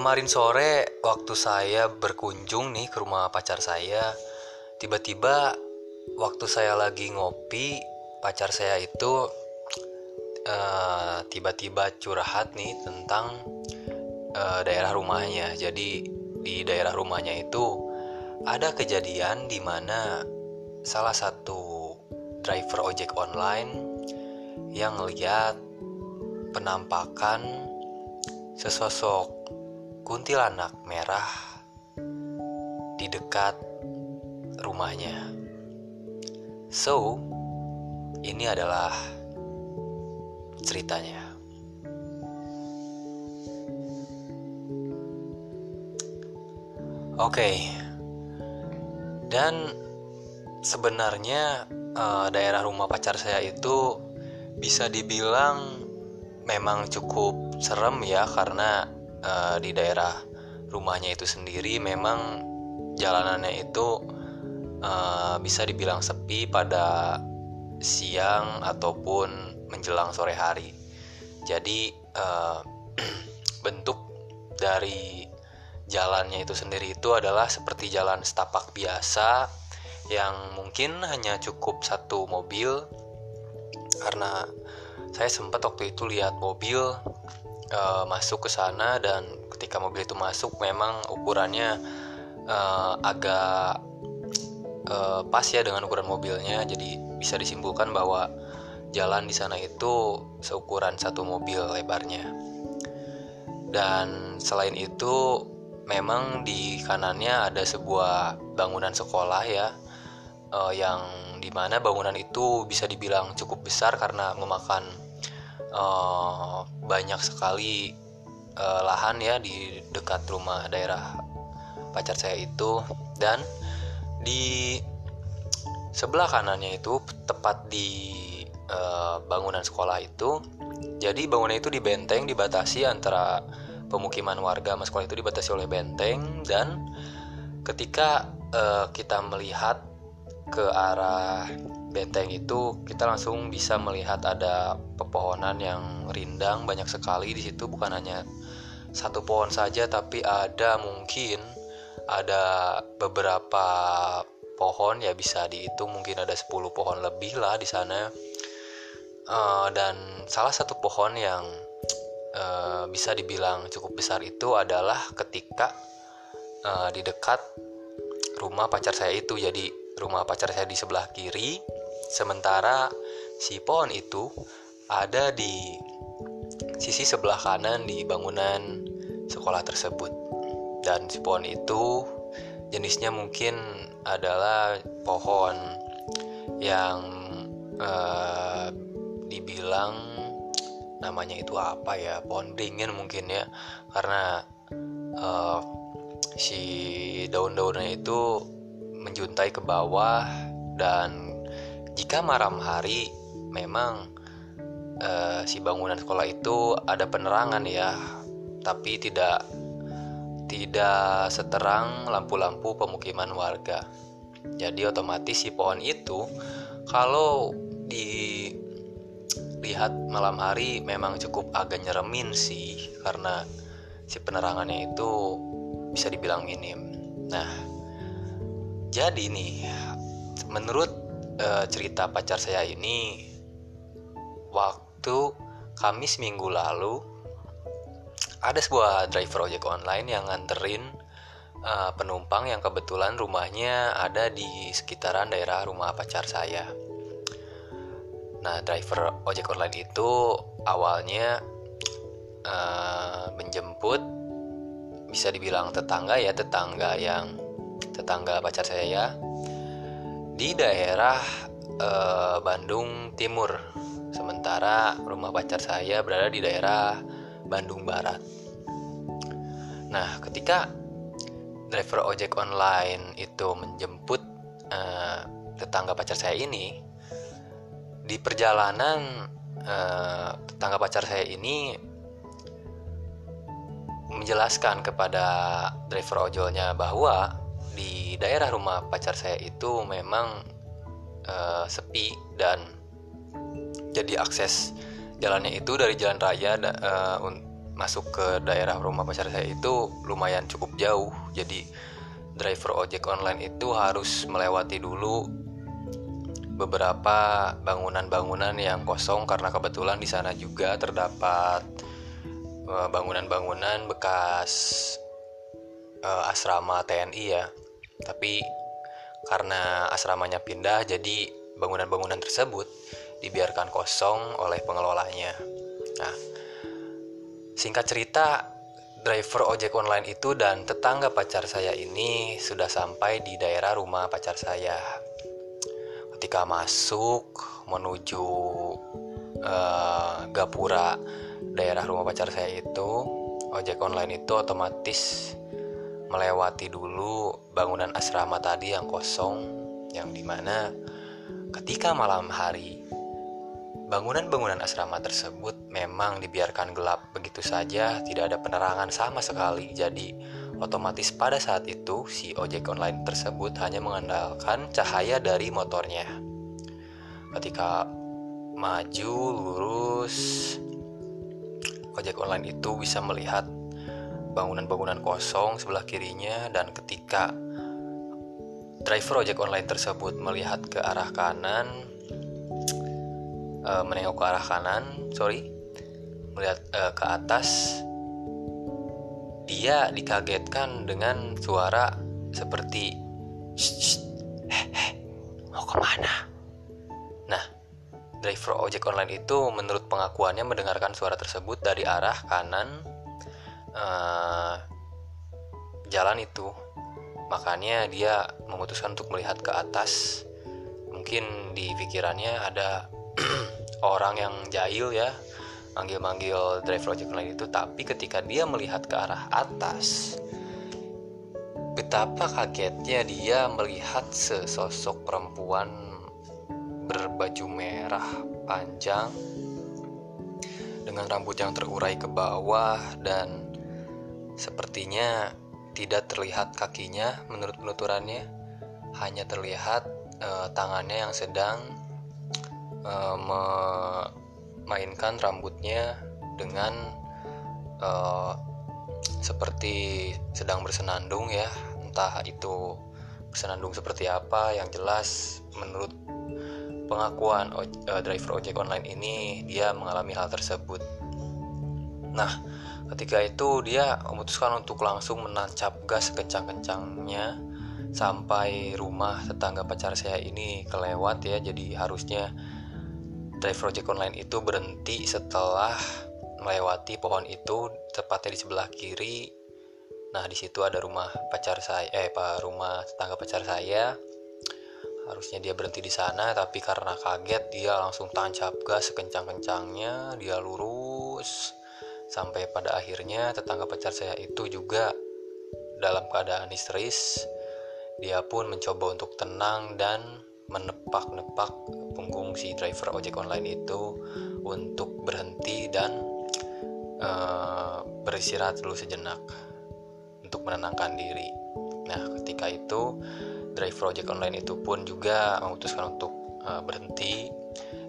kemarin sore waktu saya berkunjung nih ke rumah pacar saya, tiba-tiba waktu saya lagi ngopi, pacar saya itu uh, tiba-tiba curhat nih tentang uh, daerah rumahnya. Jadi di daerah rumahnya itu ada kejadian di mana salah satu driver ojek online yang lihat penampakan sesosok kuntilanak merah di dekat rumahnya. So, ini adalah ceritanya. Oke, okay. dan sebenarnya uh, daerah rumah pacar saya itu bisa dibilang memang cukup serem ya karena uh, di daerah rumahnya itu sendiri memang jalanannya itu uh, bisa dibilang sepi pada siang ataupun menjelang sore hari. Jadi uh, bentuk dari jalannya itu sendiri itu adalah seperti jalan setapak biasa yang mungkin hanya cukup satu mobil karena saya sempat waktu itu lihat mobil uh, masuk ke sana dan ketika mobil itu masuk memang ukurannya uh, agak uh, pas ya dengan ukuran mobilnya. Jadi bisa disimpulkan bahwa jalan di sana itu seukuran satu mobil lebarnya. Dan selain itu memang di kanannya ada sebuah bangunan sekolah ya uh, yang di mana bangunan itu bisa dibilang cukup besar karena memakan uh, banyak sekali uh, lahan ya di dekat rumah daerah pacar saya itu. Dan di sebelah kanannya itu tepat di uh, bangunan sekolah itu jadi bangunan itu dibenteng dibatasi antara pemukiman warga sama sekolah itu dibatasi oleh benteng. Dan ketika uh, kita melihat ke arah benteng itu kita langsung bisa melihat ada pepohonan yang rindang banyak sekali di situ. Bukan hanya satu pohon saja tapi ada mungkin ada beberapa pohon ya bisa dihitung mungkin ada 10 pohon lebih lah di sana. Uh, dan salah satu pohon yang uh, bisa dibilang cukup besar itu adalah ketika uh, di dekat rumah pacar saya itu. Jadi rumah pacar saya di sebelah kiri, sementara si pohon itu ada di sisi sebelah kanan di bangunan sekolah tersebut. Dan si pohon itu jenisnya mungkin adalah pohon yang uh, dibilang namanya itu apa ya? Pohon beringin mungkin ya. Karena uh, si daun-daunnya itu menjuntai ke bawah dan jika malam hari memang uh, si bangunan sekolah itu ada penerangan ya tapi tidak tidak seterang lampu-lampu pemukiman warga. Jadi otomatis si pohon itu kalau dilihat malam hari memang cukup agak nyeremin sih karena si penerangannya itu bisa dibilang minim. Nah jadi nih, menurut uh, cerita pacar saya ini, waktu Kamis minggu lalu ada sebuah driver ojek online yang nganterin uh, penumpang yang kebetulan rumahnya ada di sekitaran daerah rumah pacar saya. Nah, driver ojek online itu awalnya uh, menjemput bisa dibilang tetangga ya, tetangga yang tetangga pacar saya ya di daerah eh, Bandung Timur. Sementara rumah pacar saya berada di daerah Bandung Barat. Nah ketika driver ojek online itu menjemput eh, tetangga pacar saya ini di perjalanan eh, tetangga pacar saya ini menjelaskan kepada driver ojolnya bahwa di daerah rumah pacar saya itu memang uh, sepi dan jadi akses jalannya itu dari jalan raya uh, masuk ke daerah rumah pacar saya itu lumayan cukup jauh jadi driver ojek online itu harus melewati dulu beberapa bangunan-bangunan yang kosong karena kebetulan di sana juga terdapat eh, bangunan-bangunan bekas asrama TNI ya. Tapi karena asramanya pindah jadi bangunan-bangunan tersebut dibiarkan kosong oleh pengelolanya. Nah, singkat cerita, driver ojek online itu dan tetangga pacar saya ini sudah sampai di daerah rumah pacar saya ketika masuk menuju uh, gapura daerah rumah pacar saya itu ojek online itu otomatis melewati dulu bangunan asrama tadi yang kosong yang di mana ketika malam hari bangunan-bangunan asrama tersebut memang dibiarkan gelap begitu saja tidak ada penerangan sama sekali jadi Otomatis pada saat itu si ojek online tersebut hanya mengandalkan cahaya dari motornya. Ketika maju lurus, ojek online itu bisa melihat bangunan-bangunan kosong sebelah kirinya dan ketika driver ojek online tersebut melihat ke arah kanan e, menengok ke arah kanan sorry melihat e, ke atas dia dikagetkan dengan suara seperti hehe mau ke mana? Nah, driver ojek online itu menurut pengakuannya mendengarkan suara tersebut dari arah kanan uh, jalan itu. Makanya dia memutuskan untuk melihat ke atas. Mungkin di pikirannya ada orang yang jahil ya manggil-manggil driver ojek online itu tapi ketika dia melihat ke arah atas betapa kagetnya dia melihat sesosok perempuan berbaju merah panjang dengan rambut yang terurai ke bawah dan sepertinya tidak terlihat kakinya menurut penuturannya. Hanya terlihat uh, tangannya yang sedang uh, me mainkan rambutnya dengan uh, seperti sedang bersenandung ya. Entah itu bersenandung seperti apa yang jelas menurut pengakuan driver ojek online ini dia mengalami hal tersebut. Nah ketika itu dia memutuskan untuk langsung menancap gas kencang-kencangnya sampai rumah tetangga pacar saya ini kelewat ya jadi harusnya drive project online itu berhenti setelah melewati pohon itu tepatnya di sebelah kiri. Nah, di situ ada rumah pacar saya, eh, pak rumah tetangga pacar saya. Harusnya dia berhenti di sana, tapi karena kaget dia langsung tancap gas sekencang-kencangnya, dia lurus sampai pada akhirnya tetangga pacar saya itu juga dalam keadaan histeris. Dia pun mencoba untuk tenang dan menepak-nepak punggung si driver ojek online itu untuk berhenti dan uh, beristirahat dulu sejenak untuk menenangkan diri. Nah, ketika itu driver ojek online itu pun juga memutuskan untuk uh, berhenti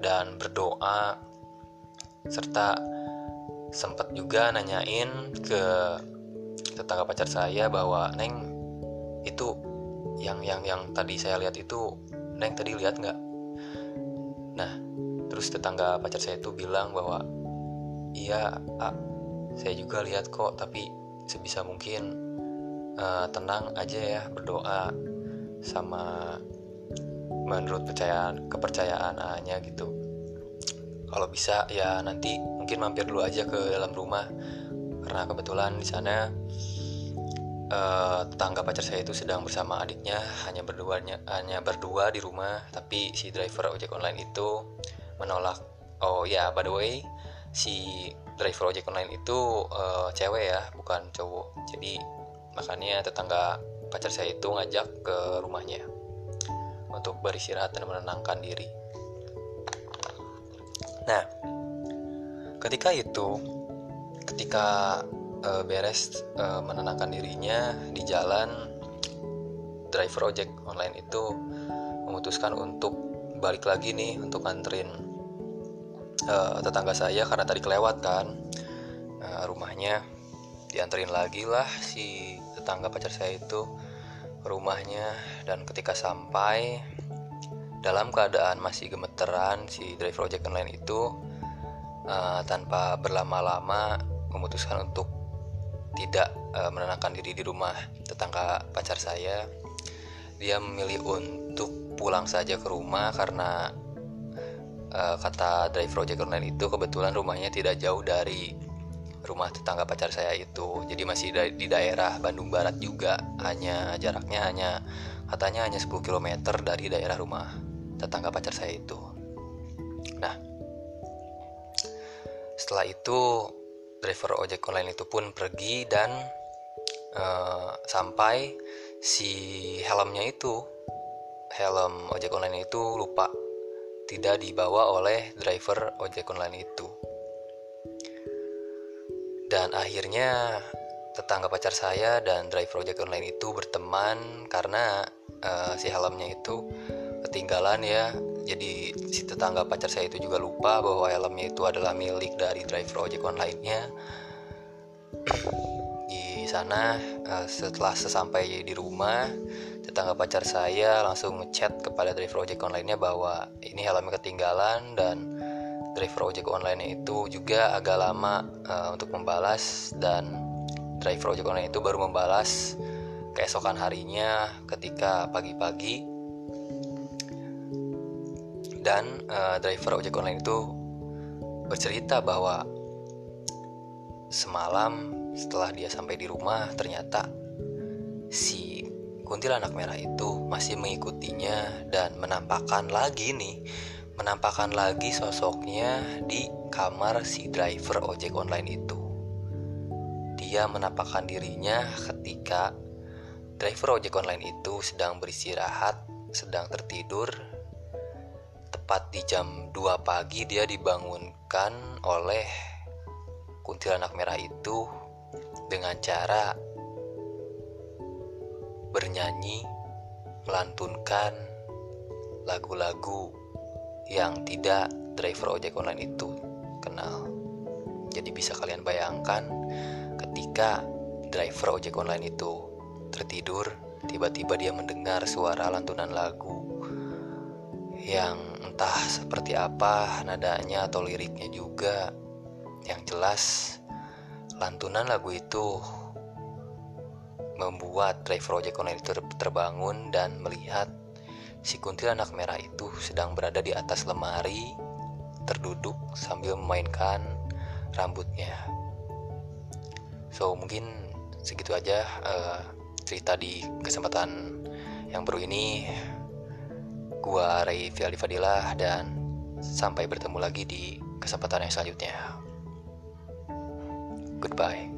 dan berdoa serta sempat juga nanyain ke tetangga pacar saya bahwa Neng itu yang yang yang tadi saya lihat itu Neng tadi lihat nggak? Nah terus tetangga pacar saya itu bilang bahwa iya A, saya juga lihat kok tapi sebisa mungkin uh, tenang aja ya berdoa sama menurut percayaan kepercayaan A-nya gitu kalau bisa ya nanti mungkin mampir dulu aja ke dalam rumah. Karena kebetulan di sana uh, tetangga pacar saya itu sedang bersama adiknya hanya berdua hanya berdua di rumah. Tapi si driver ojek online itu menolak. Oh ya by the way si driver ojek online itu uh, cewek ya bukan cowok. Jadi makanya tetangga pacar saya itu ngajak ke rumahnya untuk beristirahat dan menenangkan diri nah ketika itu ketika uh, beres uh, menenangkan dirinya di jalan driver ojek online itu memutuskan untuk balik lagi nih untuk nganterin uh, tetangga saya karena tadi kelewat kan uh, rumahnya dianterin lagi lah si tetangga pacar saya itu rumahnya. Dan ketika sampai dalam keadaan masih gemeteran si driver ojek online itu uh, tanpa berlama-lama memutuskan untuk tidak uh, menenangkan diri di rumah tetangga pacar saya. Dia memilih untuk pulang saja ke rumah karena uh, kata driver ojek online itu kebetulan rumahnya tidak jauh dari rumah tetangga pacar saya itu. Jadi masih di daerah Bandung Barat juga. Hanya jaraknya hanya katanya hanya 10 km dari daerah rumah tetangga pacar saya itu. Nah setelah itu driver ojek online itu pun pergi dan uh, sampai si helmnya itu helm ojek online itu lupa tidak dibawa oleh driver ojek online itu. Dan akhirnya tetangga pacar saya dan driver ojek online itu berteman karena uh, si helmnya itu ketinggalan ya. Jadi si tetangga pacar saya itu juga lupa bahwa helmnya itu adalah milik dari driver ojek online-nya. Di sana uh, setelah sesampai di rumah tetangga pacar saya langsung ngechat kepada driver ojek online-nya bahwa ini helmnya ketinggalan dan driver ojek online itu juga agak lama uh, untuk membalas dan driver ojek online itu baru membalas keesokan harinya ketika pagi-pagi dan uh, driver ojek online itu bercerita bahwa semalam setelah dia sampai di rumah ternyata si kuntilanak merah itu masih mengikutinya dan menampakkan lagi nih menampakkan lagi sosoknya di kamar si driver ojek online itu. Dia menampakkan dirinya ketika driver ojek online itu sedang beristirahat sedang tertidur tepat di jam 2 pagi dia dibangunkan oleh kuntilanak merah itu dengan cara bernyanyi, melantunkan lagu-lagu yang tidak driver ojek online itu kenal. Jadi bisa kalian bayangkan ketika driver ojek online itu tertidur, tiba-tiba dia mendengar suara lantunan lagu yang entah seperti apa nadanya atau liriknya juga. Yang jelas lantunan lagu itu membuat driver ojek online itu terbangun dan melihat si kuntilanak merah itu sedang berada di atas lemari terduduk sambil memainkan rambutnya. So mungkin segitu aja uh, cerita di kesempatan yang baru ini. Gua Ray Fiali Fadilah dan sampai bertemu lagi di kesempatan yang selanjutnya. Goodbye.